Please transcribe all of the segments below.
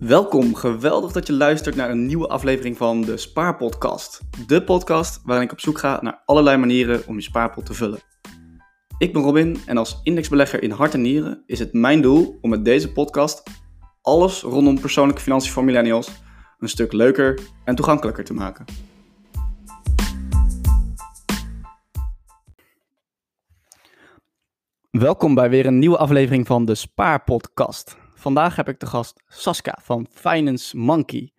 Welkom, geweldig dat je luistert naar een nieuwe aflevering van de Spaarpodcast. De podcast waarin ik op zoek ga naar allerlei manieren om je spaarpot te vullen. Ik ben Robin en als indexbelegger in hart en nieren is het mijn doel om met deze podcast alles rondom persoonlijke financiën voor millennials een stuk leuker en toegankelijker te maken. Welkom bij weer een nieuwe aflevering van de Spaarpodcast. Vandaag heb ik de gast Saska van Finance Monkey.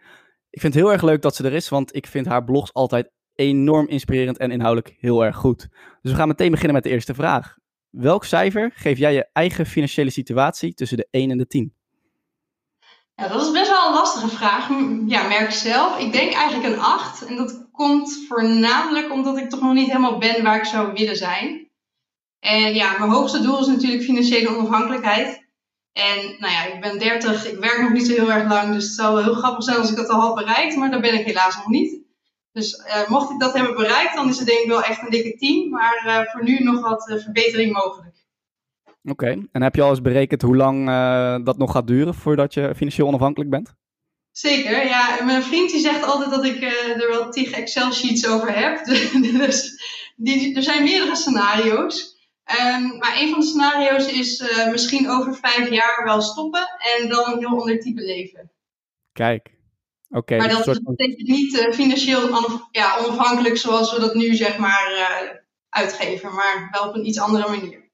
Ik vind het heel erg leuk dat ze er is, want ik vind haar blogs altijd enorm inspirerend en inhoudelijk heel erg goed. Dus we gaan meteen beginnen met de eerste vraag. Welk cijfer geef jij je eigen financiële situatie tussen de 1 en de 10? Ja, dat is best wel een lastige vraag. Ja, merk zelf. Ik denk eigenlijk een 8. En dat komt voornamelijk omdat ik toch nog niet helemaal ben waar ik zou willen zijn. En ja, mijn hoogste doel is natuurlijk financiële onafhankelijkheid. En nou ja, ik ben 30, ik werk nog niet zo heel erg lang, dus het zou wel heel grappig zijn als ik dat al had bereikt, maar daar ben ik helaas nog niet. Dus uh, mocht ik dat hebben bereikt, dan is het denk ik wel echt een dikke 10, maar uh, voor nu nog wat uh, verbetering mogelijk. Oké, okay. en heb je al eens berekend hoe lang dat nog gaat duren voordat je financieel onafhankelijk bent? Zeker, ja. Mijn vriend die zegt altijd dat ik er wel tig Excel-sheets over heb. dus die, er zijn meerdere scenario's. Um, maar een van de scenario's is uh, misschien over vijf jaar wel stoppen en dan een heel ander type leven. Kijk, oké. Okay, maar dat soort... betekent niet uh, financieel ja, onafhankelijk zoals we dat nu zeg maar uh, uitgeven, maar wel op een iets andere manier.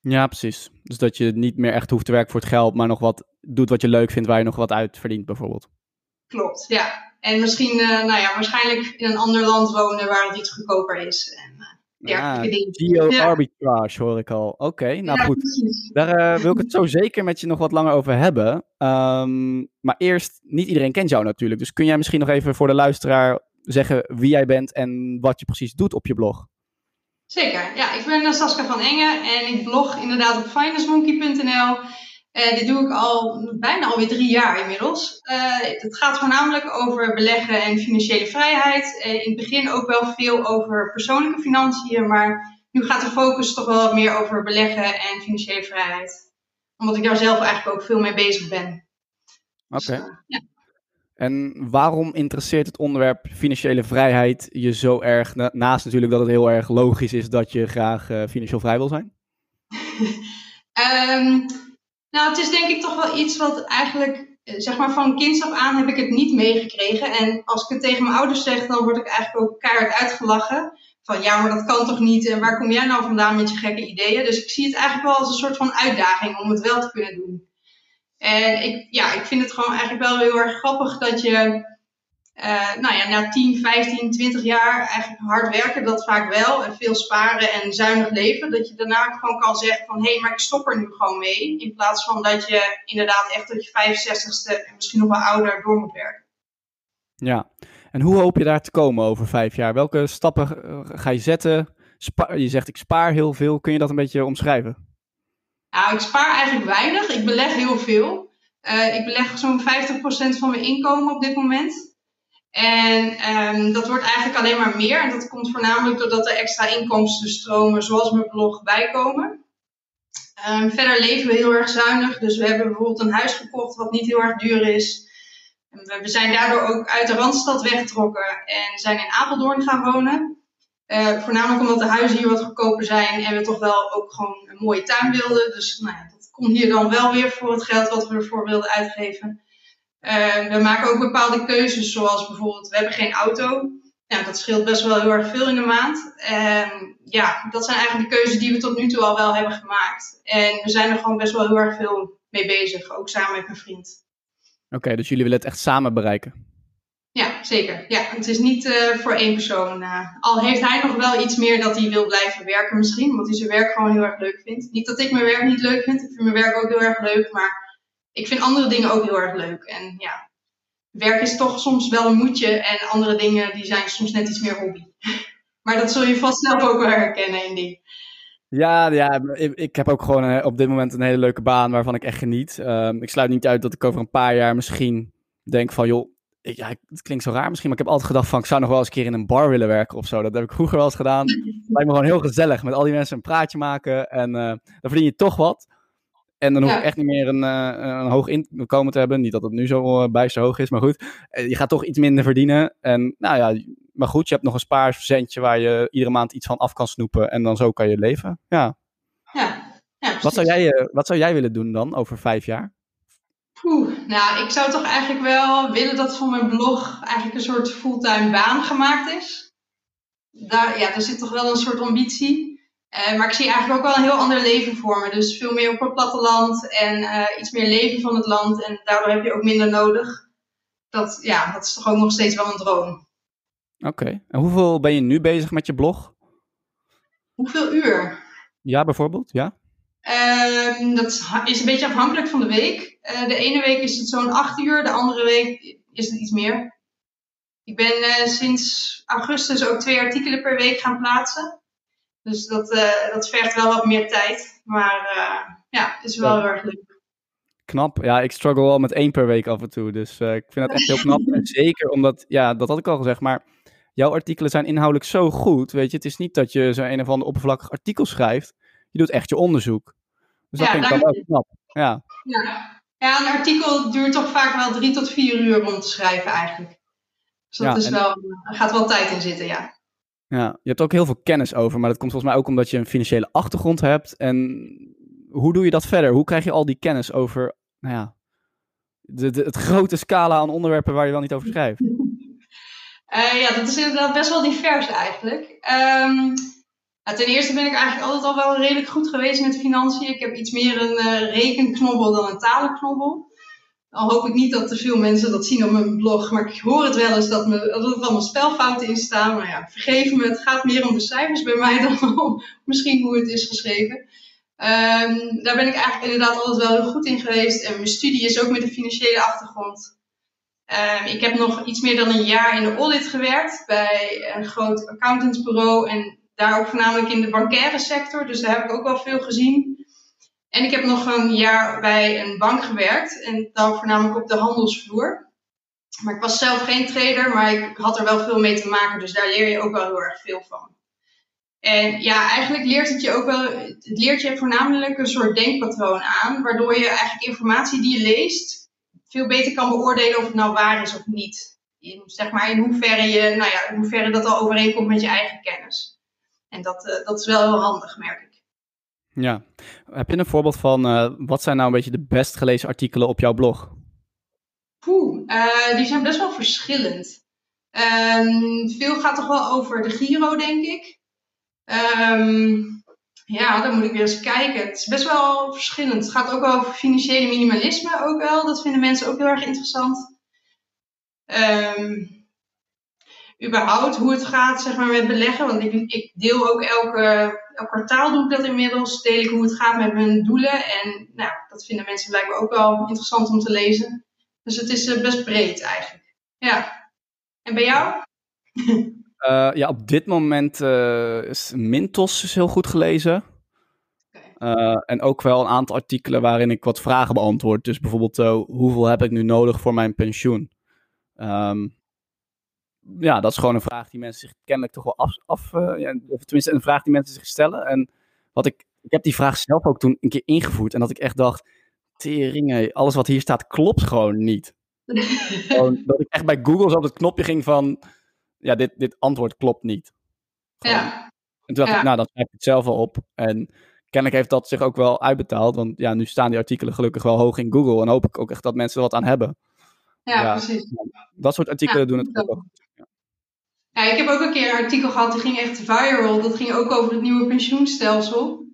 Ja, precies. Dus dat je niet meer echt hoeft te werken voor het geld, maar nog wat doet wat je leuk vindt, waar je nog wat uit verdient bijvoorbeeld. Klopt, ja. En misschien, nou ja, waarschijnlijk in een ander land wonen waar het iets goedkoper is. En, ja, geo-arbitrage hoor ik al. Oké, nou goed. Daar uh, wil ik het zo zeker met je nog wat langer over hebben. Um, maar eerst, niet iedereen kent jou natuurlijk. Dus kun jij misschien nog even voor de luisteraar zeggen wie jij bent en wat je precies doet op je blog? Zeker, ja. Ik ben Saskia van Engen en ik blog inderdaad op financemonkey.nl. Uh, dit doe ik al bijna alweer drie jaar inmiddels. Uh, het gaat voornamelijk over beleggen en financiële vrijheid. Uh, in het begin ook wel veel over persoonlijke financiën, maar nu gaat de focus toch wel meer over beleggen en financiële vrijheid. Omdat ik daar zelf eigenlijk ook veel mee bezig ben. Oké. Okay. Dus, ja. En waarom interesseert het onderwerp financiële vrijheid je zo erg? Naast natuurlijk dat het heel erg logisch is dat je graag financieel vrij wil zijn. um, Nou, het is denk ik toch wel iets wat eigenlijk, eh, zeg maar van kinds af aan heb ik het niet meegekregen. En als ik het tegen mijn ouders zeg, dan word ik eigenlijk ook keihard uitgelachen. Van ja, maar dat kan toch niet? En waar kom jij nou vandaan met je gekke ideeën? Dus ik zie het eigenlijk wel als een soort van uitdaging om het wel te kunnen doen. En ik, ja, ik vind het gewoon eigenlijk wel heel erg grappig dat je uh, nou ja, na 10, 15, 20 jaar eigenlijk hard werken, dat vaak wel. En veel sparen en zuinig leven. Dat je daarna gewoon kan zeggen van hé, hey, maar ik stop er nu gewoon mee. In plaats van dat je inderdaad echt tot je 65ste en misschien nog wel ouder door moet werken. Ja, en hoe hoop je daar te komen over vijf jaar? Welke stappen eh, ga je zetten? Spa je zegt ik spaar heel veel. Kun je dat een beetje omschrijven? Nou, ik spaar eigenlijk weinig. Ik beleg heel veel. Uh, ik beleg zo'n 50% van mijn inkomen op dit moment. En um, dat wordt eigenlijk alleen maar meer. En dat komt voornamelijk doordat er extra inkomstenstromen, zoals mijn blog, bijkomen. Um, verder leven we heel erg zuinig. Dus we hebben bijvoorbeeld een huis gekocht wat niet heel erg duur is. We zijn daardoor ook uit de Randstad weggetrokken en zijn in Apeldoorn gaan wonen. Uh, voornamelijk omdat de huizen hier wat goedkoper zijn en we toch wel ook gewoon een mooie tuin wilden. Dus nou ja, dat komt hier dan wel weer voor het geld wat we ervoor wilden uitgeven. Uh, we maken ook bepaalde keuzes, zoals bijvoorbeeld, we hebben geen auto. Ja, dat scheelt best wel heel erg veel in de maand. En ja, dat zijn eigenlijk de keuzes die we tot nu toe al wel hebben gemaakt. En we zijn er gewoon best wel heel erg veel mee bezig, ook samen met mijn vriend. Oké, dus jullie willen het echt samen bereiken? Ja, zeker. Ja, het is niet uh, voor één persoon. Uh, al heeft hij nog wel iets meer dat hij wil blijven werken misschien, omdat hij zijn werk gewoon heel erg leuk vindt. Niet dat ik mijn werk niet leuk vind, ik vind mijn werk ook heel erg leuk, maar ik vind andere dingen ook heel erg leuk. En ja, werk is toch soms wel een moedje en andere dingen die zijn soms net iets meer hobby. maar dat zul je vast zelf ook wel herkennen in die. Ja, ja ik, ik, heb ook gewoon eh, op dit moment een hele leuke baan waarvan ik echt geniet. Um, ik sluit niet uit dat ik over een paar jaar misschien denk van, joh, ik, ja, het klinkt zo raar misschien, maar ik heb altijd gedacht van, ik zou nog wel eens een keer in een bar willen werken of zo. Dat heb ik vroeger wel eens gedaan. Het lijkt me gewoon heel gezellig met al die mensen een praatje maken en uh, dan verdien je toch wat. En dan hoef je echt niet meer een, een hoog inkomen te hebben. Niet dat het nu zo uh, bijster hoog is, maar goed. je gaat toch iets minder verdienen. En nou ja, maar goed, je hebt nog een spaarcentje waar je iedere maand iets van af kan snoepen. En dan zo kan je leven. Ja. Ja. ja wat, zou jij, wat zou jij willen doen dan over vijf jaar? Oeh, nou, ik zou toch eigenlijk wel willen dat van mijn blog eigenlijk een soort fulltime baan gemaakt is. Daar, ja, daar zit toch wel een soort ambitie. Uh, maar ik zie eigenlijk ook wel een heel ander leven voor me. Dus veel meer op het platteland en uh, iets meer leven van het land. En daardoor heb je ook minder nodig. Dat, ja, dat is toch ook nog steeds wel een droom. Oké. En hoeveel ben je nu bezig met je blog? Hoeveel uur? Ja, bijvoorbeeld, ja. Um, dat is een beetje afhankelijk van de week. Uh, de ene week is het zo'n 8 uur, de andere week is het iets meer. Ik ben sinds augustus ook twee artikelen per week gaan plaatsen. Dus dat, uh, dat vergt wel wat meer tijd. Maar ja, het is wel heel erg leuk. Knap. Ja, ik struggle al met één per week af en toe. Dus ik vind dat echt heel knap. en zeker omdat, ja, dat had ik al gezegd. Maar jouw artikelen zijn inhoudelijk zo goed. Weet je, het is niet dat je zo'n een of ander oppervlakkig artikel schrijft. Je doet echt je onderzoek. Dus dat ja, vind ik dan ook knap. Ja. ja. Ja, een artikel duurt toch vaak wel drie tot vier uur om te schrijven eigenlijk. Dus dat is wel, er gaat wel tijd in zitten, ja. Ja, je hebt ook heel veel kennis over, maar dat komt volgens mij ook omdat je een financiële achtergrond hebt. En hoe doe je dat verder? Hoe krijg je al die kennis over, nou ja, de, de, het grote scala aan onderwerpen waar je wel niet over schrijft? Uh, ja, dat is inderdaad best wel divers eigenlijk. Um, ten eerste ben ik eigenlijk altijd al wel redelijk goed geweest met financiën. Ik heb iets meer een uh, rekenknobbel dan een talenknobbel. Al hoop ik niet dat te veel mensen dat zien op mijn blog, maar ik hoor het wel eens dat, me, dat er allemaal spelfouten in staan. Maar ja, vergeef me, het gaat meer om de cijfers bij mij dan om misschien hoe het is geschreven. Um, daar ben ik eigenlijk inderdaad altijd wel heel goed in geweest. En mijn studie is ook met een financiële achtergrond. Um, ik heb nog iets meer dan een jaar in de audit gewerkt bij een groot accountantsbureau. En daar ook voornamelijk in de bankaire sector, dus daar heb ik ook wel veel gezien. En ik heb nog een jaar bij een bank gewerkt en dan voornamelijk op de handelsvloer. Maar ik was zelf geen trader, maar ik had er wel veel mee te maken, dus daar leer je ook wel heel erg veel van. En ja, eigenlijk leert het je ook wel, het leert je voornamelijk een soort denkpatroon aan, waardoor je eigenlijk informatie die je leest veel beter kan beoordelen of het nou waar is of niet. In, zeg maar in hoeverre, je, nou ja, in hoeverre dat al overeenkomt met je eigen kennis. En dat, uh, dat is wel heel handig, merk ik. Ja. Heb je een voorbeeld van uh, wat zijn nou een beetje de best gelezen artikelen op jouw blog? Poeh, uh, die zijn best wel verschillend. Um, veel gaat toch wel over de Giro, denk ik. Um, ja, dan moet ik weer eens kijken. Het is best wel verschillend. Het gaat ook wel over financiële minimalisme ook wel. Dat vinden mensen ook heel erg interessant. Um, überhaupt hoe het gaat zeg maar, met beleggen. Want ik, ik deel ook elke, elk kwartaal doe ik dat inmiddels. Deel ik hoe het gaat met mijn doelen. En nou, dat vinden mensen blijkbaar ook wel interessant om te lezen. Dus het is uh, best breed eigenlijk. Ja. En bij jou? Uh, ja, op dit moment uh, is Mintos is heel goed gelezen. En ook wel een aantal artikelen waarin ik wat vragen beantwoord. Dus bijvoorbeeld, hoeveel heb ik nu nodig voor mijn pensioen? Um, ja, dat is gewoon een vraag die mensen zich kennelijk toch wel af. af uh, ja, of tenminste, een vraag die mensen zich stellen. En wat ik, ik heb die vraag zelf ook toen een keer ingevoerd. En dat ik echt dacht: tering, alles wat hier staat klopt gewoon niet. gewoon, dat ik echt bij Google zo op het knopje ging van: ja, dit, dit antwoord klopt niet. ja. En toen dacht ik, nou, dan schrijf ik het zelf wel op. En kennelijk heeft dat zich ook wel uitbetaald. Want ja, nu staan die artikelen gelukkig wel hoog in Google. En hoop ik ook echt dat mensen er wat aan hebben. Ja, ja precies. Dat soort artikelen doen het ook. Ja, ik heb ook een keer een artikel gehad, die ging echt viral. Dat ging ook over het nieuwe pensioenstelsel.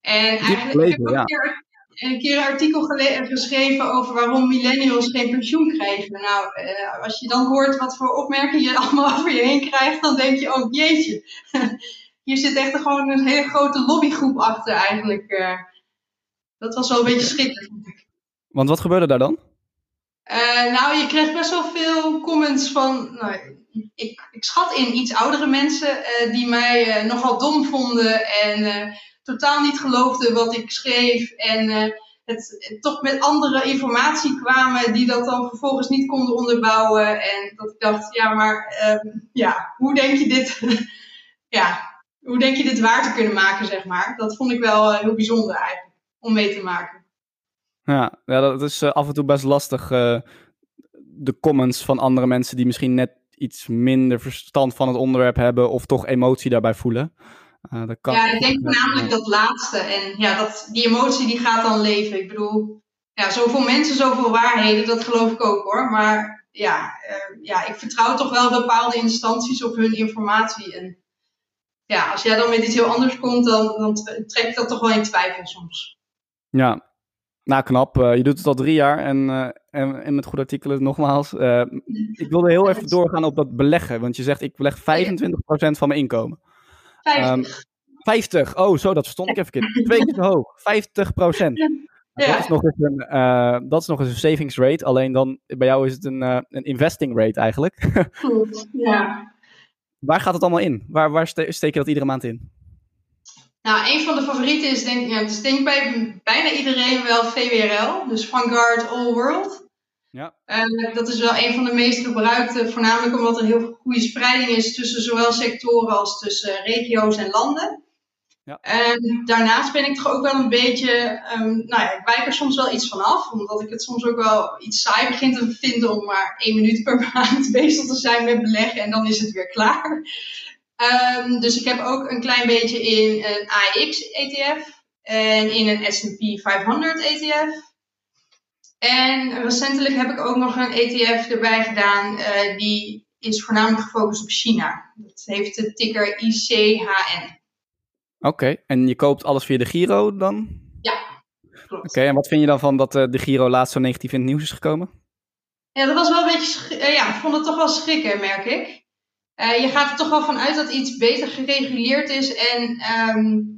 En eigenlijk heb ik ook een, keer, een keer een artikel geschreven over waarom millennials geen pensioen krijgen. Nou, eh, als je dan hoort wat voor opmerkingen je allemaal over je heen krijgt, dan denk je, oh jeetje. Hier zit echt gewoon een hele grote lobbygroep achter eigenlijk. Uh, dat was wel een beetje schrikkelijk. Want wat gebeurde daar dan? Uh, nou, je kreeg best wel veel comments van. Nou, ik, ik schat in iets oudere mensen uh, die mij uh, nogal dom vonden en totaal niet geloofden wat ik schreef. En het, toch met andere informatie kwamen die dat dan vervolgens niet konden onderbouwen. En dat ik dacht, ja, maar ehm, ja, hoe denk je dit? ja, hoe denk je dit waar te kunnen maken, zeg maar? Dat vond ik wel heel bijzonder eigenlijk om mee te maken. Ja, ja dat is af en toe best lastig. de comments van andere mensen die misschien net iets minder verstand van het onderwerp hebben of toch emotie daarbij voelen. Uh, dat kan ja, ik denk voornamelijk dat laatste. En ja, dat, die emotie die gaat dan leven. Ik bedoel, ja, zoveel mensen, zoveel waarheden, dat geloof ik ook hoor. Maar ja, uh, ja, ik vertrouw toch wel bepaalde instanties op hun informatie. En ja, als jij dan met iets heel anders komt, dan, dan trek ik dat toch wel in twijfel soms. Ja, nou, knap. Uh, je doet het al drie jaar en, uh, en, en, met goede artikelen nogmaals. Uh, ik wilde heel even doorgaan op dat beleggen, want je zegt ik beleg 25% van mijn inkomen. 50. Um, 50, oh zo, dat verstond ik even kind. Twee keer te hoog, 50%. Ja. Dat, is nog eens een, dat is nog eens een savings rate, alleen dan bij jou is het een, een investing rate eigenlijk. Goed, ja. Waar gaat het allemaal in? Waar, waar steek je dat iedere maand in? Nou, een van de favorieten is denk, ja, dus denk bij bijna iedereen wel VWRL, dus Vanguard All World. Ja. Uh, dat is wel een van de meest gebruikte, voornamelijk omdat er heel goede spreiding is tussen zowel sectoren als tussen regio's en landen. Ja. En daarnaast ben ik toch ook wel een beetje, um, nou ja, ik wijk er soms wel iets van af, omdat ik het soms ook wel iets saai begin te vinden om maar één minuut per maand bezig te zijn met beleggen en dan is het weer klaar. Um, dus ik heb ook een klein beetje in een AX-ETF en in een S&P 500 ETF. En recentelijk heb ik ook nog een ETF erbij gedaan, uh, die is voornamelijk gefocust op China. Dat heeft de ticker ICHN. Oké, en je koopt alles via de Giro dan? Ja, klopt. Oké, en wat vind je dan van dat uh, de Giro laatst zo negatief in het nieuws is gekomen? Ja, dat was wel een beetje, uh, ja, ik vond het toch wel schrikken, merk ik. Uh, je gaat er toch wel vanuit dat iets beter gereguleerd is. En um,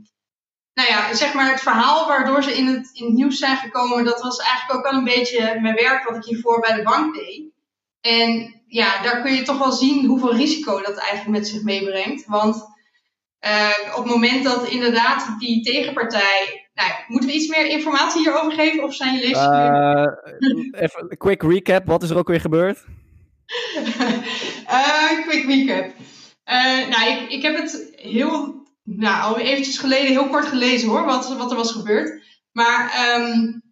nou ja, zeg maar het verhaal waardoor ze in het, in het nieuws zijn gekomen, dat was eigenlijk ook wel een beetje mijn werk wat ik hiervoor bij de bank deed. En ja, daar kun je toch wel zien hoeveel risico dat eigenlijk met zich meebrengt. Want uh, op het moment dat inderdaad die tegenpartij. Nou, moeten we iets meer informatie hierover geven of zijn jullie uh, Even een quick recap, wat is er ook weer gebeurd? Uh, quick recap. Uh, nou, ik, ik heb het heel, nou, al eventjes geleden, heel kort gelezen hoor, wat, wat er was gebeurd. Maar um,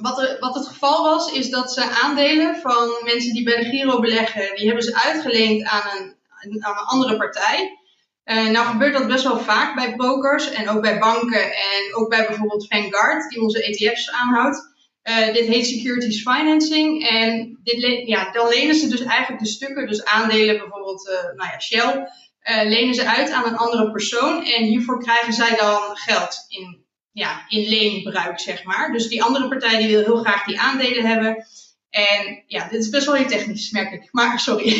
wat, er, wat het geval was, is dat ze aandelen van mensen die bij de Giro beleggen, die hebben ze uitgeleend aan een, aan een andere partij. Uh, nou gebeurt dat best wel vaak bij brokers en ook bij banken en ook bij bijvoorbeeld Vanguard, die onze ETF's aanhoudt. Uh, dit heet securities financing. En dit ja, dan lenen ze dus eigenlijk de stukken, dus aandelen bijvoorbeeld, uh, nou ja, Shell, uh, lenen ze uit aan een andere persoon. En hiervoor krijgen zij dan geld in, ja, in leenbruik, zeg maar. Dus die andere partij die wil heel graag die aandelen hebben. En ja, dit is best wel heel technisch, merk ik. Maar sorry.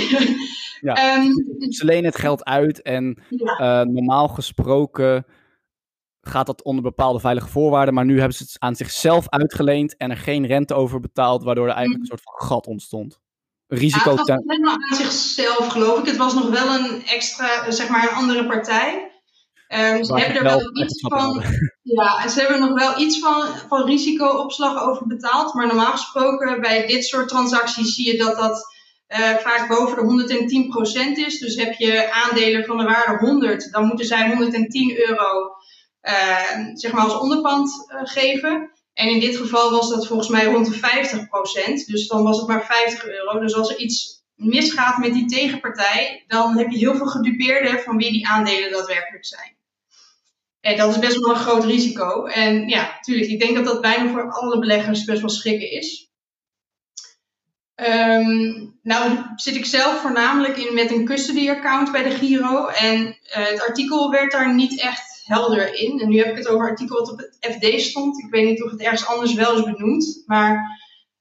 Ja, um, ze lenen het geld uit en ja. normaal gesproken gaat dat onder bepaalde veilige voorwaarden. Maar nu hebben ze het aan zichzelf uitgeleend en er geen rente over betaald, waardoor er eigenlijk een soort van gat ontstond. Risico. Ja, het was helemaal aan zichzelf, geloof ik. Het was nog wel een extra, zeg maar, een andere partij. Um, ze hebben er wel iets van. Ja, ze hebben nog wel iets van, van risicoopslag over betaald. Maar normaal gesproken bij dit soort transacties zie je dat dat uh, vaak boven de 110% is. Dus heb je aandelen van de waarde 100, dan moeten zij 110 euro zeg maar als onderpand uh, geven. En in dit geval was dat volgens mij rond de 50%. Dus dan was het maar 50 euro. Dus als er iets misgaat met die tegenpartij, dan heb je heel veel gedupeerden van wie die aandelen daadwerkelijk zijn. En dat is best wel een groot risico. En ja, natuurlijk, ik denk dat dat bijna voor alle beleggers best wel schrikken is. Um, nou zit ik zelf voornamelijk in met een custody account bij de Giro. En uh, het artikel werd daar niet echt helder in. En nu heb ik het over een artikel wat op het FD stond. Ik weet niet of het ergens anders wel is benoemd. Maar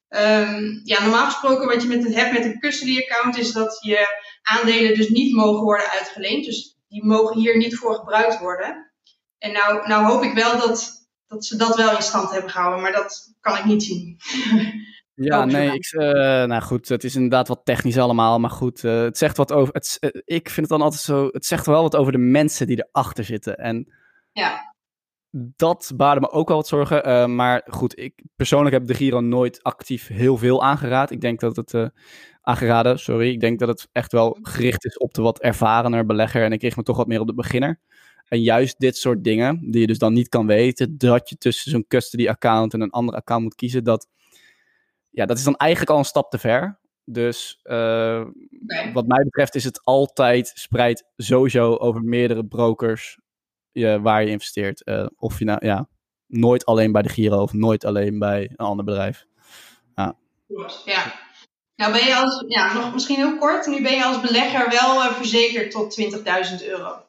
um, ja, normaal gesproken wat je met het hebt met een custody account is dat je aandelen dus niet mogen worden uitgeleend. Dus die mogen hier niet voor gebruikt worden. En nou, nou hoop ik wel dat, dat ze dat wel in stand hebben gehouden, maar dat kan ik niet zien. Ja, nee, ik, uh, nou goed, het is inderdaad wat technisch allemaal, maar goed, uh, het zegt wat over, het, uh, ik vind het dan altijd zo, het zegt wel wat over de mensen die erachter zitten. En ja. dat baarde me ook wel wat zorgen, maar goed, ik persoonlijk heb de Giro nooit actief heel veel aangeraad. Ik denk dat het, aangeraden, sorry, ik denk dat het echt wel gericht is op de wat ervarener belegger en ik richt me toch wat meer op de beginner. En juist dit soort dingen, die je dus dan niet kan weten, dat je tussen zo'n custody account en een ander account moet kiezen, dat, ja, dat is dan eigenlijk al een stap te ver. Dus uh, wat mij betreft is het altijd spreid sowieso over meerdere brokers je, waar je investeert. Uh, of je nou, ja, nooit alleen bij de Giro of nooit alleen bij een ander bedrijf. Ja. ja. Nou ben je als, ja, nog misschien heel kort, nu ben je als belegger wel uh, verzekerd tot 20.000 euro.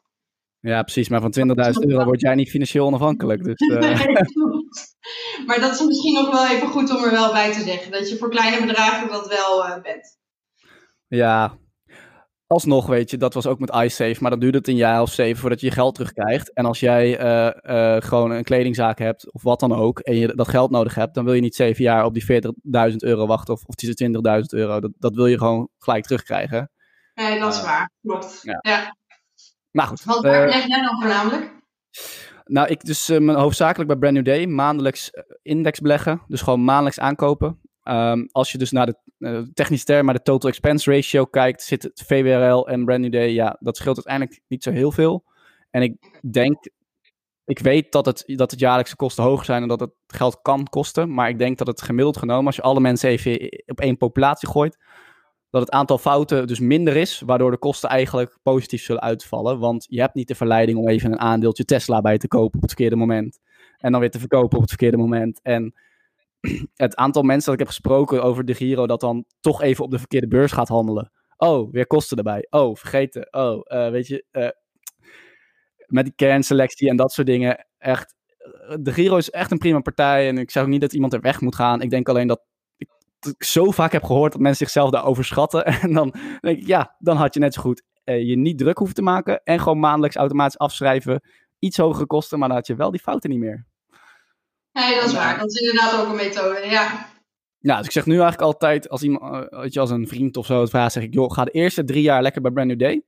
Ja, precies. Maar van 20.000 euro word jij niet financieel onafhankelijk. Dus, uh... maar dat is misschien nog wel even goed om er wel bij te zeggen. Dat je voor kleine bedragen dat wel uh, bent. Ja, alsnog weet je, dat was ook met iSafe. Maar dan duurt het een jaar of zeven voordat je je geld terugkrijgt. En als jij uh, gewoon een kledingzaak hebt of wat dan ook. En je dat geld nodig hebt. Dan wil je niet zeven jaar op die 40.000 euro wachten. Of, of die 20.000 euro. Dat, dat wil je gewoon gelijk terugkrijgen. Nee, dat is waar. Klopt. Ja. ja. Maar goed. Wat waar leg jij dan voornamelijk? Nou, ik dus uh, hoofdzakelijk bij Brand New Day maandelijks eh, index beleggen. Dus gewoon maandelijks aankopen. Um, als je dus naar de uh, technische term, maar de total expense ratio kijkt, zit het VWRL en Brand New Day, ja, dat scheelt uiteindelijk niet zo heel veel. En ik denk, ik weet dat het, dat het jaarlijkse kosten hoger zijn en dat het geld kan kosten. Maar ik denk dat het gemiddeld genomen, als je alle mensen even op één populatie gooit, dat het aantal fouten dus minder is, waardoor de kosten eigenlijk positief zullen uitvallen. Want je hebt niet de verleiding om even een aandeeltje Tesla bij te kopen op het verkeerde moment. En dan weer te verkopen op het verkeerde moment. En het aantal mensen dat ik heb gesproken over de Giro, dat dan toch even op de verkeerde beurs gaat handelen. Oh, weer kosten erbij. Oh, vergeten. Oh, uh, weet je, uh, met die kernselectie en dat soort dingen. Echt, de Giro is echt een prima partij. En ik zeg ook niet dat iemand er weg moet gaan. Ik denk alleen dat ik zo vaak heb gehoord dat mensen zichzelf daar overschatten. En dan denk ik, ja, dan had je net zo goed eh, je niet druk hoeven te maken. En gewoon maandelijks automatisch afschrijven. Iets hogere kosten, maar dan had je wel die fouten niet meer. Nee, dat is waar. Dat is inderdaad ook een methode, ja. Ja, dus ik zeg nu eigenlijk altijd, als, iemand, eh, als een vriend of zo het vraagt, zeg ik, joh, ga de eerste drie jaar lekker bij Brand New Day.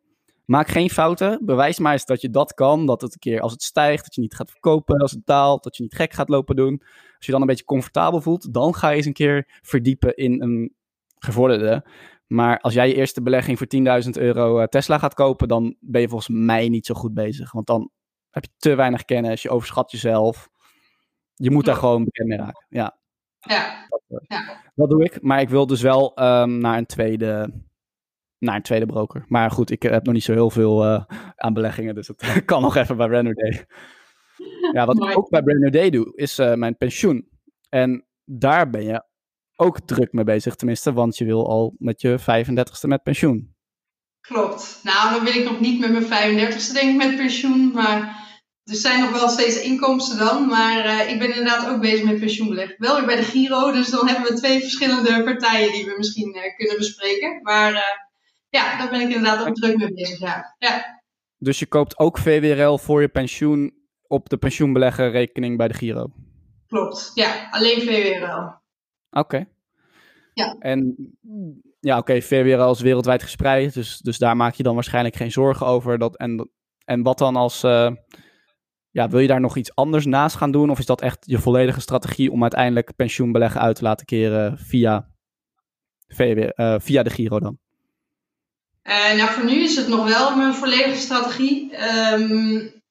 Maak geen fouten. Bewijs maar eens dat je dat kan. Dat het een keer als het stijgt, dat je niet gaat verkopen als het daalt. Dat je niet gek gaat lopen doen. Als je dan een beetje comfortabel voelt, dan ga je eens een keer verdiepen in een gevorderde. Maar als jij je eerste belegging voor 10.000 euro eh, Tesla gaat kopen, dan ben je volgens mij niet zo goed bezig. Want dan heb je te weinig kennis, je overschat jezelf. Je moet daar gewoon bekend mee raken. Ja. Ja. Dat, eh, ja. dat doe ik. Maar ik wil dus wel um, naar een tweede naar een tweede broker. Maar goed, ik heb nog niet zo heel veel uh, aan beleggingen, dus het kan nog even bij Brand Day. Ja, wat ik ook bij Brand Day doe, is uh, mijn pensioen. En daar ben je ook druk mee bezig, tenminste, want je wil al met je 35ste met pensioen. Klopt. Nou, dan wil ik nog niet met mijn 35ste denk ik met pensioen, maar er zijn nog wel steeds inkomsten dan. Maar uh, ik ben inderdaad ook bezig met pensioenbeleg. Wel weer bij de Giro, dus dan hebben we twee verschillende partijen die we misschien kunnen bespreken. Maar ja, daar ben ik inderdaad ook druk mee bezig, ja. ja. Dus je koopt ook VWRL voor je pensioen op de pensioenbeleggerrekening bij de Giro? Klopt, ja. Alleen VWRL. Oké. Ja. En ja, oké, okay, VWRL is wereldwijd gespreid, dus, dus daar maak je dan waarschijnlijk geen zorgen over. Dat, en, en wat dan als... Uh, ja, wil je daar nog iets anders naast gaan doen? Of is dat echt je volledige strategie om uiteindelijk pensioenbeleggen uit te laten keren via, VW, uh, via de Giro dan? Uh, nou, voor nu is het nog wel mijn volledige strategie. Um,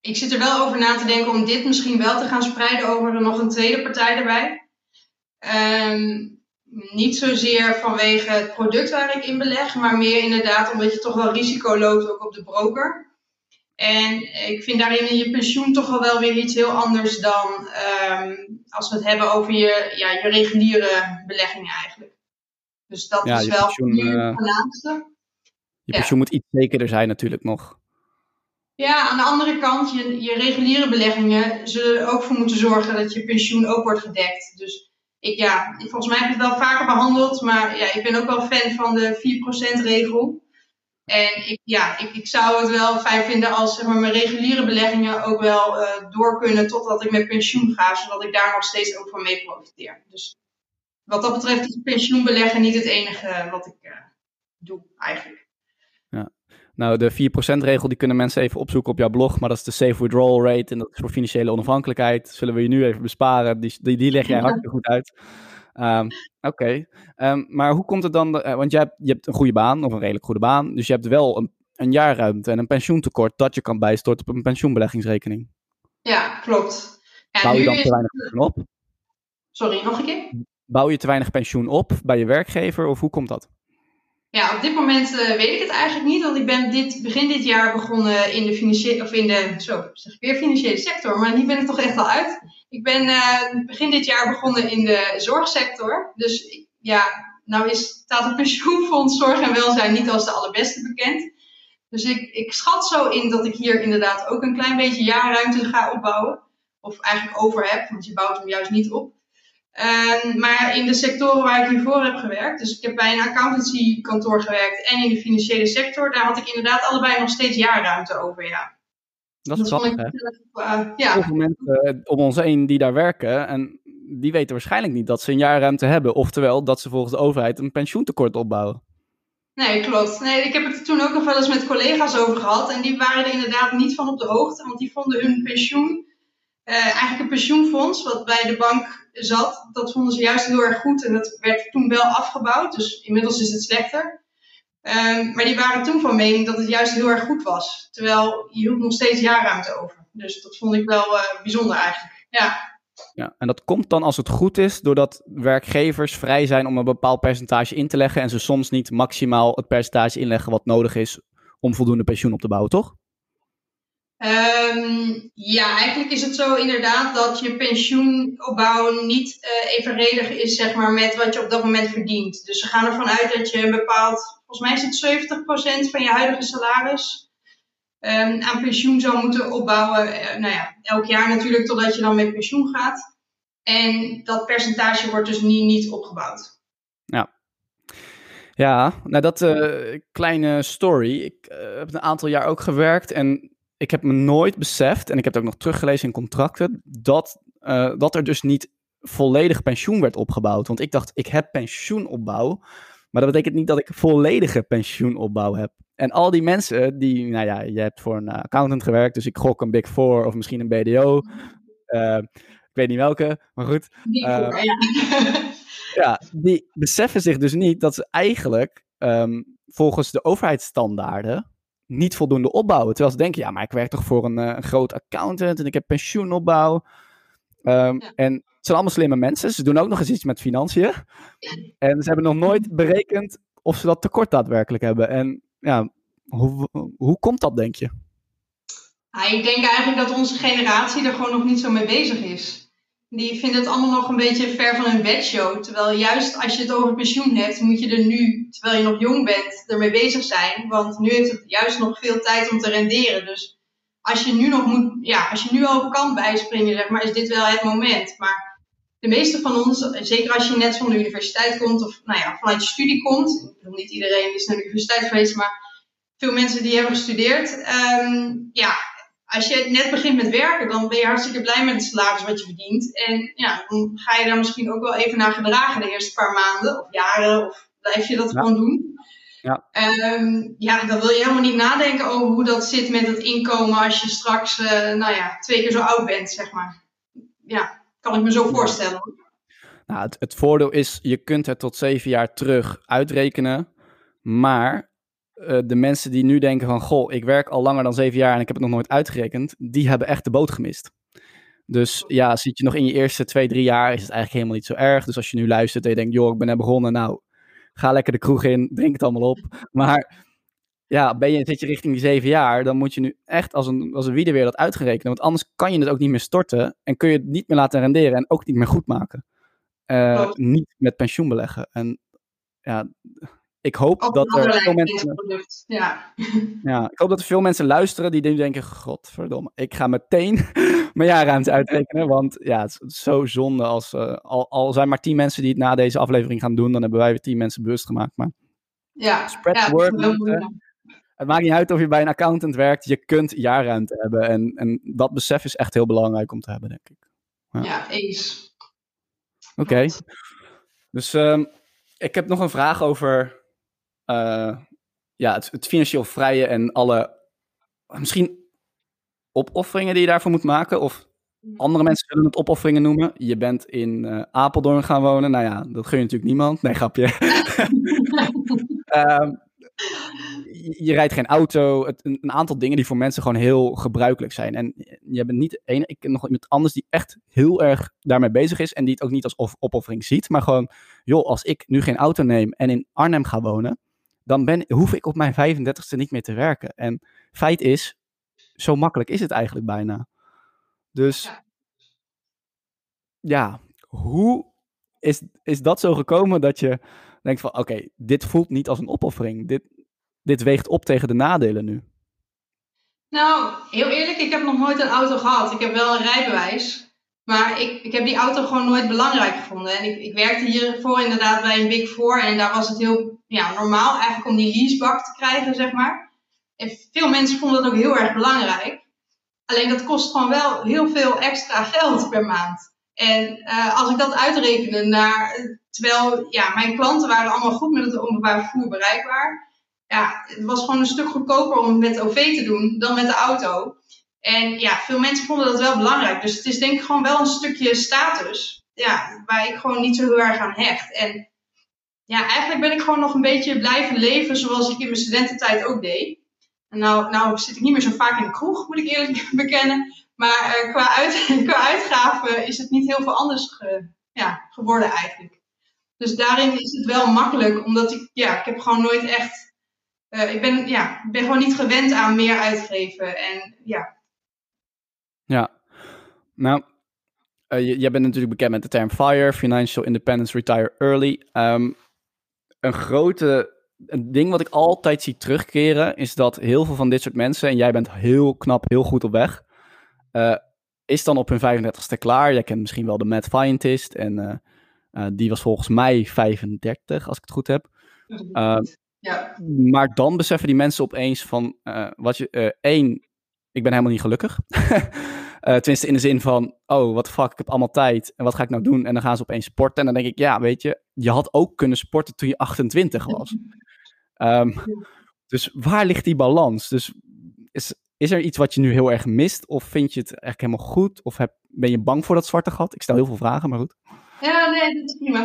ik zit er wel over na te denken om dit misschien wel te gaan spreiden over nog een tweede partij erbij. Um, niet zozeer vanwege het product waar ik in beleg, maar meer inderdaad omdat je toch wel risico loopt ook op de broker. En ik vind daarin in je pensioen toch wel, wel weer iets heel anders dan um, als we het hebben over je, ja, je reguliere beleggingen eigenlijk. Dus dat ja, is wel pensioen, nu het voornaamste. Je pensioen moet iets zekerder zijn natuurlijk nog. Ja, aan de andere kant, je, je reguliere beleggingen zullen er ook voor moeten zorgen dat je pensioen ook wordt gedekt. Dus ik, ja, volgens mij heb ik het wel vaker behandeld, maar ja, ik ben ook wel fan van de 4% regel. En ik, ja, ik, ik zou het wel fijn vinden als zeg maar, mijn reguliere beleggingen ook wel uh, door kunnen totdat ik met pensioen ga, zodat ik daar nog steeds ook van mee profiteer. Dus wat dat betreft is pensioenbeleggen niet het enige wat ik uh, doe eigenlijk. Nou, de 4%-regel die kunnen mensen even opzoeken op jouw blog, maar dat is de safe withdrawal rate en dat is voor financiële onafhankelijkheid. Zullen we je nu even besparen, die, die, die leg jij hartstikke goed uit. Um, Oké, okay. um, maar hoe komt het dan, uh, want je hebt, je hebt een goede baan, of een redelijk goede baan, dus je hebt wel een, een jaarruimte en een pensioentekort dat je kan bijstorten op een pensioenbeleggingsrekening. Ja, klopt. Ja, Bouw je dan te weinig pensioen op? Sorry, nog een keer? Bouw je te weinig pensioen op bij je werkgever of hoe komt dat? Ja, op dit moment eh, weet ik het eigenlijk niet, want ik ben dit, begin dit jaar begonnen in de financiële, of in de, zo zeg weer financiële sector, maar die ben ik toch echt al uit. Ik ben eh, begin dit jaar begonnen in de zorgsector, dus ja, nou is, staat het pensioenfonds Zorg en Welzijn niet als de allerbeste bekend. Dus ik, ik schat zo in dat ik hier inderdaad ook een klein beetje jaarruimte ga opbouwen. Of eigenlijk over heb, want je bouwt hem juist niet op. Ehm, maar in de sectoren waar ik hiervoor heb gewerkt, dus ik heb bij een accountancykantoor gewerkt en in de financiële sector, daar had ik inderdaad allebei nog steeds jaarruimte over, ja. Dat is vond grappig, ik hè? eh, ja, Heel veel mensen eh, om ons heen die daar werken en die weten waarschijnlijk niet dat ze een jaarruimte hebben. Oftewel dat ze volgens de overheid een pensioentekort opbouwen. nee, klopt. Nee, ik heb het er toen ook nog wel eens met collega's over gehad en die waren er inderdaad niet van op de hoogte, want die vonden hun pensioen, eh, eigenlijk een pensioenfonds wat bij de bank zat, dat vonden ze juist heel erg goed en dat werd toen wel afgebouwd, dus inmiddels is het slechter. Ehm, maar die waren toen van mening dat het juist heel erg goed was. Terwijl je hield nog steeds jaarruimte over. Dus dat vond ik wel eh, bijzonder eigenlijk. Ja, Ja, en dat komt dan als het goed is, doordat werkgevers vrij zijn om een bepaald percentage in te leggen en ze soms niet maximaal het percentage inleggen wat nodig is om voldoende pensioen op te bouwen, toch? Ehm, ja eigenlijk is het zo inderdaad dat je pensioenopbouw niet eh, evenredig is zeg maar, met wat je op dat moment verdient. Dus ze gaan ervan uit dat je een bepaald, volgens mij is het 70% van je huidige salaris ehm, aan pensioen zou moeten opbouwen. Eh, nou ja, elk jaar natuurlijk totdat je dan met pensioen gaat. En dat percentage wordt dus niet, opgebouwd. Ja, nou dat eh, kleine story. Ik heb een aantal jaar ook gewerkt en ik heb me nooit beseft, en ik heb het ook nog teruggelezen in contracten, dat, eh, dat er dus niet volledig pensioen werd opgebouwd. Want ik dacht, ik heb pensioenopbouw, maar dat betekent niet dat ik volledige pensioenopbouw heb. En al die mensen die, nou ja, je hebt voor een eh, accountant gewerkt, dus ik gok een Big Four of misschien een BDO. Eh, ik weet niet welke, maar goed. Ja, die beseffen zich dus niet dat ze eigenlijk ehm, volgens de overheidsstandaarden niet voldoende opbouwen. Terwijl ze denken, ja, maar ik werk toch voor een, eh, groot accountant en ik heb pensioenopbouw. Ehm, Ja. En het zijn allemaal slimme mensen. Ze doen ook nog eens iets met financiën. En ze hebben nog nooit berekend of ze dat tekort daadwerkelijk hebben. En ja, hoe, hoe komt dat, denk je? Ja, ik denk eigenlijk dat onze generatie er gewoon nog niet zo mee bezig is. Die vinden het allemaal nog een beetje ver van hun bedshow. Terwijl juist als je het over pensioen hebt, moet je er nu, terwijl je nog jong bent, ermee bezig zijn. Want nu heeft het juist nog veel tijd om te renderen. Dus als je nu nog moet, ja, als je nu al kan bijspringen, zeg maar, is dit wel het moment. Maar de meeste van ons, zeker als je net van de universiteit komt, of nou ja, vanuit je studie komt. Ik bedoel, niet iedereen is naar de universiteit geweest, maar veel mensen die hebben gestudeerd. ehm, ja, als je net begint met werken, dan ben je hartstikke blij met het salaris wat je verdient. En ja, dan ga je daar misschien ook wel even naar gedragen de eerste paar maanden of jaren. Of blijf je dat Ja. gewoon doen. Ja. Ehm, ja, dan wil je helemaal niet nadenken over hoe dat zit met het inkomen als je straks, eh, nou ja, twee keer zo oud bent, zeg maar. Ja, kan ik me zo voorstellen. Nou, het, het voordeel is, je kunt het tot zeven jaar terug uitrekenen. Maar eh, de mensen die nu denken van, goh, ik werk al langer dan zeven jaar en ik heb het nog nooit uitgerekend, die hebben echt de boot gemist. Dus ja, zit je nog in je eerste twee, drie jaar, is het eigenlijk helemaal niet zo erg. Dus als je nu luistert en je denkt, joh, ik ben net begonnen, nou, ga lekker de kroeg in, drink het allemaal op. Maar ja, ben je, zit je richting die zeven jaar, dan moet je nu echt als een, als een wie weer dat uitgerekenen. Want anders kan je het ook niet meer storten en kun je het niet meer laten renderen en ook niet meer goed maken. Eh, niet met pensioen beleggen. En ja, ik hoop Ook dat er veel mensen, product. Ja. ja, ik hoop dat er veel mensen luisteren die nu denken, godverdomme, ik ga meteen mijn jaarruimte uitrekenen. Want ja, het is zo zonde als, eh, al, al zijn maar tien mensen die het na deze aflevering gaan doen, dan hebben wij weer tien mensen bewust gemaakt. Maar Ja, Spread ja, word, het maakt niet uit of je bij een accountant werkt, je kunt jaarruimte hebben. En, en dat besef is echt heel belangrijk om te hebben, denk ik. Ja, eens. Oké. Dus ehm, ik heb nog een vraag over eh, ja, het, het financieel vrije en alle misschien opofferingen die je daarvoor moet maken. Of andere mensen zullen het opofferingen noemen. Je bent in eh, Apeldoorn gaan wonen. Nou ja, dat gun je natuurlijk niemand. Nee, grapje. Ehm, je, rijdt geen auto. Het, een, een, aantal dingen die voor mensen gewoon heel gebruikelijk zijn. En je bent niet één. Ik ken nog iemand anders die echt heel erg daarmee bezig is. En die het ook niet als opoffering ziet. Maar gewoon, joh, als ik nu geen auto neem en in Arnhem ga wonen. Dan ben, hoef ik op mijn 35ste niet meer te werken. En feit is, zo makkelijk is het eigenlijk bijna. Dus ja, ja hoe is, is dat zo gekomen dat je denkt van oké, dit voelt niet als een opoffering. Dit, dit weegt op tegen de nadelen nu. Nou, heel eerlijk, ik heb nog nooit een auto gehad. Ik heb wel een rijbewijs. Maar ik, ik heb die auto gewoon nooit belangrijk gevonden. En ik, ik werkte hiervoor inderdaad bij een Big Four. En daar was het heel ja, normaal eigenlijk om die leasebak te krijgen, zeg maar. En veel mensen vonden het ook heel erg belangrijk. Alleen dat kost gewoon wel heel veel extra geld per maand. En uh, als ik dat uitrekende naar, terwijl ja, mijn klanten waren allemaal goed met het openbaar vervoer bereikbaar. Ja, het was gewoon een stuk goedkoper om het met OV te doen dan met de auto. En ja, veel mensen vonden dat wel belangrijk. Dus het is denk ik gewoon wel een stukje status. Ja, waar ik gewoon niet zo heel erg aan hecht. En ja, eigenlijk ben ik gewoon nog een beetje blijven leven zoals ik in mijn studententijd ook deed. En nou, nou zit ik niet meer zo vaak in de kroeg, moet ik eerlijk bekennen. Maar uh, qua, uit, qua uitgaven is het niet heel veel anders ja, geworden eigenlijk. Dus daarin is het wel makkelijk, omdat ik, ja, ik heb gewoon nooit echt, uh, ik ben, ja, ben gewoon niet gewend aan meer uitgeven. En ja. Ja, nou, uh, jij bent natuurlijk bekend met de term FIRE, Financial Independence Retire Early. Um, een grote een ding wat ik altijd zie terugkeren is dat heel veel van dit soort mensen, en jij bent heel knap, heel goed op weg, uh, is dan op hun 35ste klaar. Jij kent misschien wel de Mad Scientist. En uh, uh, die was volgens mij 35, als ik het goed heb. Ja. Maar dan beseffen die mensen opeens van, wat je, één, ik ben helemaal niet gelukkig. tenminste in de zin van, oh, wat fuck, ik heb allemaal tijd. En wat ga ik nou doen? En dan gaan ze opeens sporten. En dan denk ik, ja, weet je, je had ook kunnen sporten toen je 28 was. um, dus waar ligt die balans? Dus is, is er iets wat je nu heel erg mist? Of vind je het eigenlijk helemaal goed? Of heb, ben je bang voor dat zwarte gat? Ik stel heel veel vragen, maar goed. Ja, nee, dat is prima.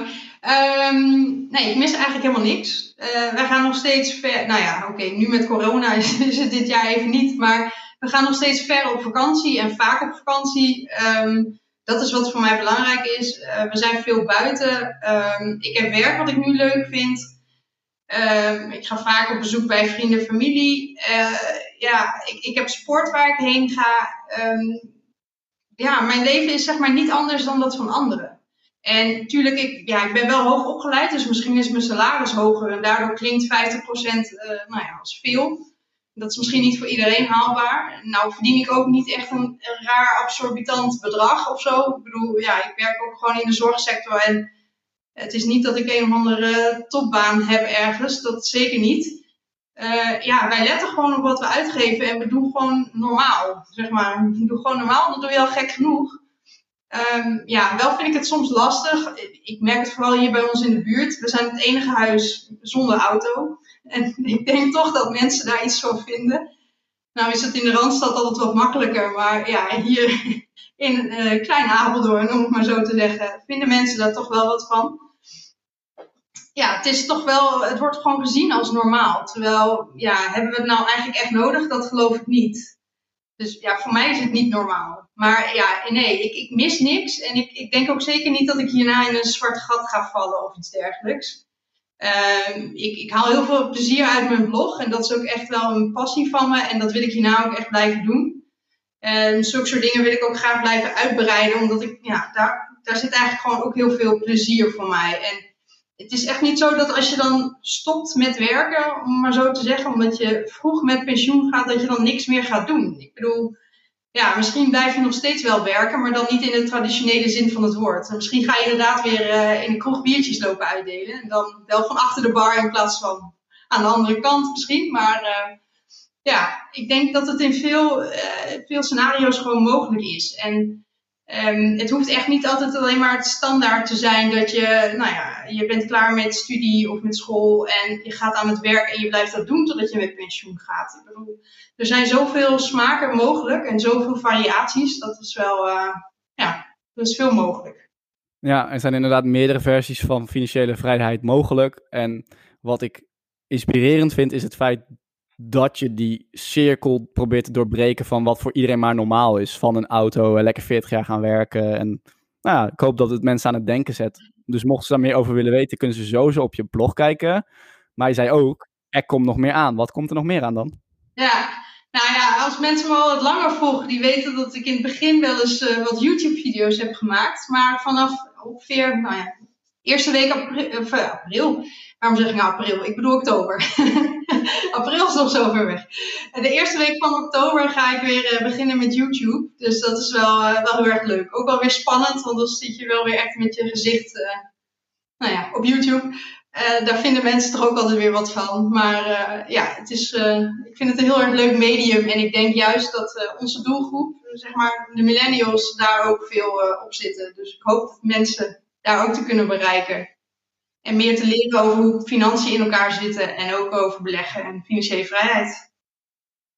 Um, nee, ik mis eigenlijk helemaal niks. Uh, wij gaan nog steeds ver. Nou ja, oké, nu met corona is, is, het dit jaar even niet. Maar we gaan nog steeds ver op vakantie en vaak op vakantie. Um, dat is wat voor mij belangrijk is. Uh, we zijn veel buiten. Um, ik heb werk wat ik nu leuk vind. Um, ik ga vaak op bezoek bij vrienden en familie. Uh, ja, ik, ik heb sport waar ik heen ga. Ja, mijn leven is zeg maar niet anders dan dat van anderen. En natuurlijk, ik, ja, ik ben wel hoog opgeleid, dus misschien is mijn salaris hoger en daardoor klinkt 50% uh, nou ja, als veel. Dat is misschien niet voor iedereen haalbaar. Nou verdien ik ook niet echt een, raar absorbitant bedrag of zo. Ik bedoel, ja, ik werk ook gewoon in de zorgsector en het is niet dat ik een of andere topbaan heb ergens, dat zeker niet. Uh, ja, wij letten gewoon op wat we uitgeven en we doen gewoon normaal, zeg maar. We doen gewoon normaal, dat doe je al gek genoeg. Um, ja, wel vind ik het soms lastig. Ik merk het vooral hier bij ons in de buurt. We zijn het enige huis zonder auto. En ik denk toch dat mensen daar iets van vinden. Nou is het in de Randstad altijd wat makkelijker, maar ja, hier in uh, Klein Apeldoorn, om het maar zo te zeggen, vinden mensen daar toch wel wat van ja, het is toch wel, het wordt gewoon gezien als normaal. Terwijl, ja, hebben we het nou eigenlijk echt nodig? Dat geloof ik niet. Dus ja, voor mij is het niet normaal. Maar ja, nee, ik, ik mis niks. En ik, ik denk ook zeker niet dat ik hierna in een zwart gat ga vallen of iets dergelijks. Uh, ik, ik haal heel veel plezier uit mijn blog. En dat is ook echt wel een passie van me. En dat wil ik hierna ook echt blijven doen. En zulke soort dingen wil ik ook graag blijven uitbreiden. Omdat ik, ja, daar, daar zit eigenlijk gewoon ook heel veel plezier voor mij. En het is echt niet zo dat als je dan stopt met werken, om maar zo te zeggen, omdat je vroeg met pensioen gaat, dat je dan niks meer gaat doen. Ik bedoel, ja, misschien blijf je nog steeds wel werken, maar dan niet in de traditionele zin van het woord. En misschien ga je inderdaad weer uh, in de kroeg biertjes lopen uitdelen. En dan wel van achter de bar in plaats van aan de andere kant misschien. Maar uh, ja, ik denk dat het in veel, uh, veel scenario's gewoon mogelijk is. En Um, het hoeft echt niet altijd alleen maar het standaard te zijn dat je, nou ja, je bent klaar met studie of met school en je gaat aan het werk en je blijft dat doen totdat je met pensioen gaat. Ik bedoel, er zijn zoveel smaken mogelijk en zoveel variaties, dat is wel, uh, ja, er is veel mogelijk. Ja, er zijn inderdaad meerdere versies van financiële vrijheid mogelijk. En wat ik inspirerend vind, is het feit dat je die cirkel probeert te doorbreken van wat voor iedereen maar normaal is. Van een auto, lekker 40 jaar gaan werken. En nou ja, ik hoop dat het mensen aan het denken zet. Dus mochten ze daar meer over willen weten, kunnen ze sowieso op je blog kijken. Maar je zei ook, er komt nog meer aan. Wat komt er nog meer aan dan? Ja, nou ja, als mensen me al wat langer volgen, die weten dat ik in het begin wel eens uh, wat YouTube-video's heb gemaakt. Maar vanaf ongeveer, nou ja, eerste week april, of, uh, april. Waarom zeg ik nou april? Ik bedoel oktober. april is nog zo ver weg. De eerste week van oktober ga ik weer uh, beginnen met YouTube. Dus dat is wel, wel heel erg leuk. Ook wel weer spannend, want dan zit je wel weer echt met je gezicht nou ja, op YouTube. Daar vinden mensen toch ook altijd weer wat van. Maar ja, het is, ik vind het een heel erg leuk medium. En ik denk juist dat onze doelgroep, zeg maar de millennials, daar ook veel op zitten. Dus ik hoop dat mensen daar ook te kunnen bereiken. En meer te leren over hoe financiën in elkaar zitten. En ook over beleggen en financiële vrijheid.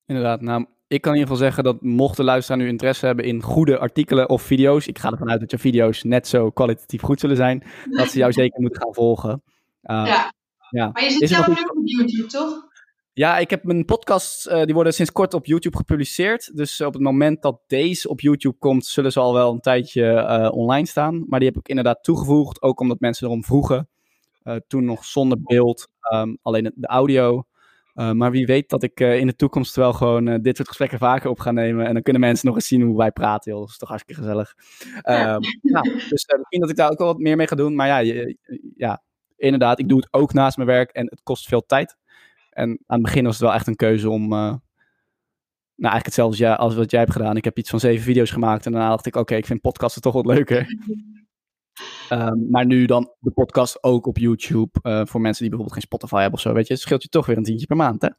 Inderdaad, nou, ik kan in ieder geval zeggen dat mocht de luisteraar nu interesse hebben in goede artikelen of video's. Ik ga ervan uit dat je video's net zo kwalitatief goed zullen zijn. Dat ze jou zeker moeten gaan volgen. Uh, ja. ja. Maar je zit zelf nu op YouTube, toch? Ja, ik heb mijn podcasts, uh, die worden sinds kort op YouTube gepubliceerd. Dus op het moment dat deze op YouTube komt, zullen ze al wel een tijdje uh, online staan. Maar die heb ik inderdaad toegevoegd, ook omdat mensen erom vroegen. Toen nog zonder beeld, um, alleen de audio. maar wie weet dat ik in de toekomst wel gewoon dit soort gesprekken vaker op ga nemen. En dan kunnen mensen nog eens zien hoe wij praten. Joh. Dat is toch hartstikke gezellig. Ja. Ehm, nou, dus misschien dat ik daar ook wel wat meer mee ga doen. Maar ja, je, ja inderdaad, ik doe het ook naast mijn werk en het kost veel tijd. En aan het begin was het wel echt een keuze om, nou eigenlijk hetzelfde als, als wat jij hebt gedaan. Ik heb iets van zeven video's gemaakt en daarna dacht ik, oké, ik vind podcasten toch wat leuker. Um, maar nu dan de podcast ook op YouTube uh, voor mensen die bijvoorbeeld geen Spotify hebben of zo, weet je, het scheelt je toch weer een tientje per maand, hè?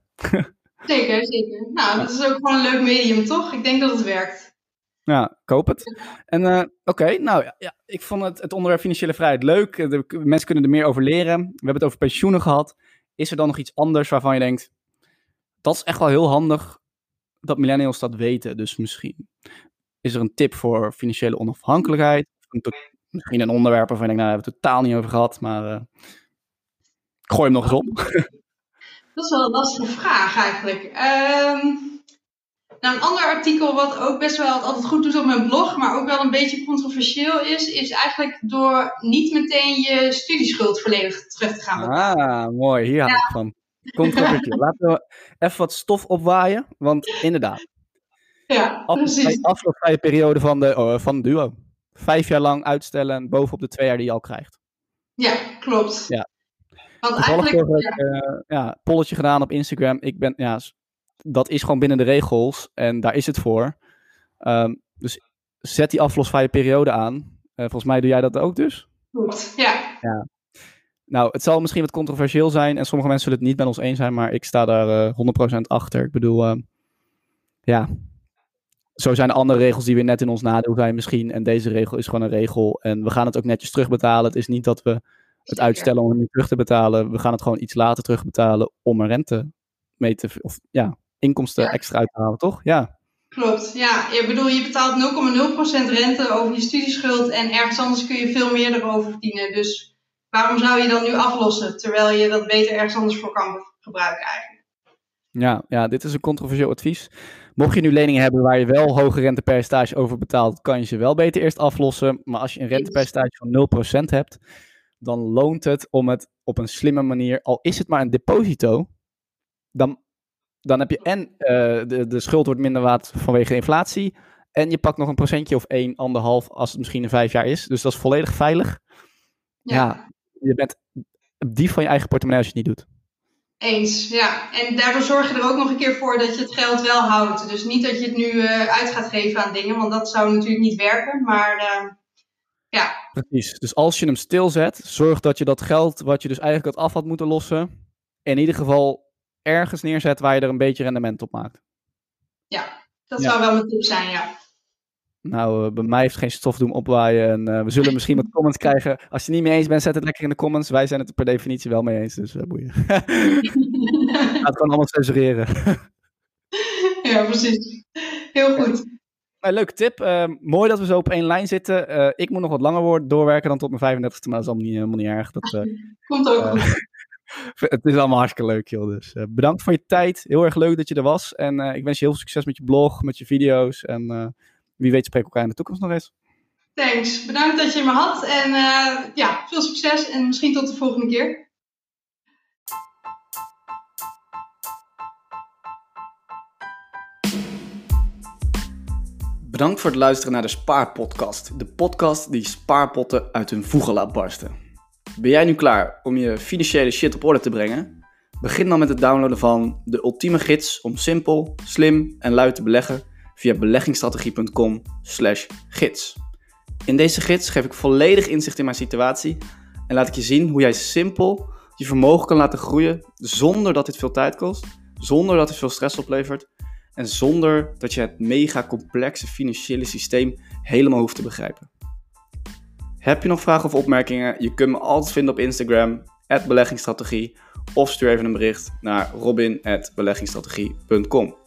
zeker, zeker. Nou, dat is ook gewoon een leuk medium, toch? Ik denk dat het werkt. Ja, koop het. En uh, oké, nou ja, ja, ik vond het, het onderwerp financiële vrijheid leuk. De, mensen kunnen er meer over leren. We hebben het over pensioenen gehad. Is er dan nog iets anders waarvan je denkt, dat is echt wel heel handig dat millennials dat weten. Dus misschien is er een tip voor financiële onafhankelijkheid. Misschien een onderwerp waarvan je denkt, nou, daar hebben we het totaal niet over gehad, maar uh, gooi hem nog eens op. Dat is wel een lastige vraag eigenlijk. Um... Nou, een ander artikel wat ook best wel altijd goed doet op mijn blog, maar ook wel een beetje controversieel is, is eigenlijk door niet meteen je studieschuld volledig terug te gaan. Ah, mooi. Hier hou ik van. Controversieel. Laten we even wat stof opwaaien, want inderdaad. Ja, precies. Afgelopen periode van de, oh, van duo. Vijf jaar lang uitstellen bovenop de twee jaar die je al krijgt. Ja, klopt. Ja. Want eigenlijk... Heb ik, ja, polletje gedaan op Instagram. Ik ben, ja, dat is gewoon binnen de regels en daar is het voor. Um, dus zet die aflosvrije periode aan. Uh, volgens mij doe jij dat ook dus? Goed, ja. ja. Nou, het zal misschien wat controversieel zijn en sommige mensen zullen het niet met ons eens zijn, maar ik sta daar uh, 100% achter. Ik bedoel, uh, ja, zo zijn de andere regels die weer net in ons nadeel zijn misschien. En deze regel is gewoon een regel. En we gaan het ook netjes terugbetalen. Het is niet dat we het uitstellen om het niet terug te betalen. We gaan het gewoon iets later terugbetalen om een rente mee te... Of ja, inkomsten extra uit te halen, toch? Ja. Klopt, ja. Ik bedoel, je betaalt 0,0% rente over je studieschuld en ergens anders kun je veel meer erover verdienen. Dus waarom zou je dan nu aflossen, terwijl je dat beter ergens anders voor kan gebruiken eigenlijk? Ja, ja, dit is een controversieel advies. Mocht je nu leningen hebben waar je wel hoge rentepercentage over betaalt, kan je ze wel beter eerst aflossen. Maar als je een rentepercentage van 0% hebt, dan loont het om het op een slimme manier, al is het maar een deposito, dan dan heb je en uh, de, de schuld wordt minder waard vanwege inflatie. En je pakt nog een procentje of 1, anderhalf als het misschien een vijf jaar is. Dus dat is volledig veilig. Ja, ja je bent dief van je eigen portemonnee als je het niet doet. Eens, ja. En daardoor zorg je er ook nog een keer voor dat je het geld wel houdt. Dus niet dat je het nu uh, uit gaat geven aan dingen, want dat zou natuurlijk niet werken. Maar uh, ja. Precies. Dus als je hem stilzet, zorg dat je dat geld wat je dus eigenlijk had af had moeten lossen, in ieder geval ergens neerzet waar je er een beetje rendement op maakt. Ja, dat zou wel mijn tip zijn, ja. Nou, uh, bij mij heeft geen stof doen opwaaien. En uh, we zullen misschien wat comments krijgen. Als je het niet mee eens bent, zet het lekker in de comments. Wij zijn het er per definitie wel mee eens, dus uh, boeien. Laat het gewoon allemaal censureren. ja, precies. Heel goed. Nou, leuke tip. Uh, mooi dat we zo op één lijn zitten. ik moet nog wat langer doorwerken dan tot mijn 35e, maar dat is allemaal niet, helemaal niet erg. Dat, Komt ook goed. het is allemaal hartstikke leuk, joh. Dus bedankt voor je tijd. Heel erg leuk dat je er was. En ik wens je heel veel succes met je blog, met je video's. En wie weet spreken we elkaar in de toekomst nog eens. Thanks. Bedankt dat je me had. En ja, veel succes en misschien tot de volgende keer. Bedankt voor het luisteren naar de Spaarpodcast. De podcast die spaarpotten uit hun voegen laat barsten. Ben jij nu klaar om je financiële shit op orde te brengen? Begin dan met het downloaden van de ultieme gids om simpel, slim en luid te beleggen via beleggingsstrategie.com/gids. In deze gids geef ik volledig inzicht in mijn situatie en laat ik je zien hoe jij simpel je vermogen kan laten groeien zonder dat dit veel tijd kost, zonder dat het veel stress oplevert en zonder dat je het mega complexe financiële systeem helemaal hoeft te begrijpen. Heb je nog vragen of opmerkingen? Je kunt me altijd vinden op Instagram, beleggingsstrategie, of stuur even een bericht naar robin.beleggingsstrategie.com.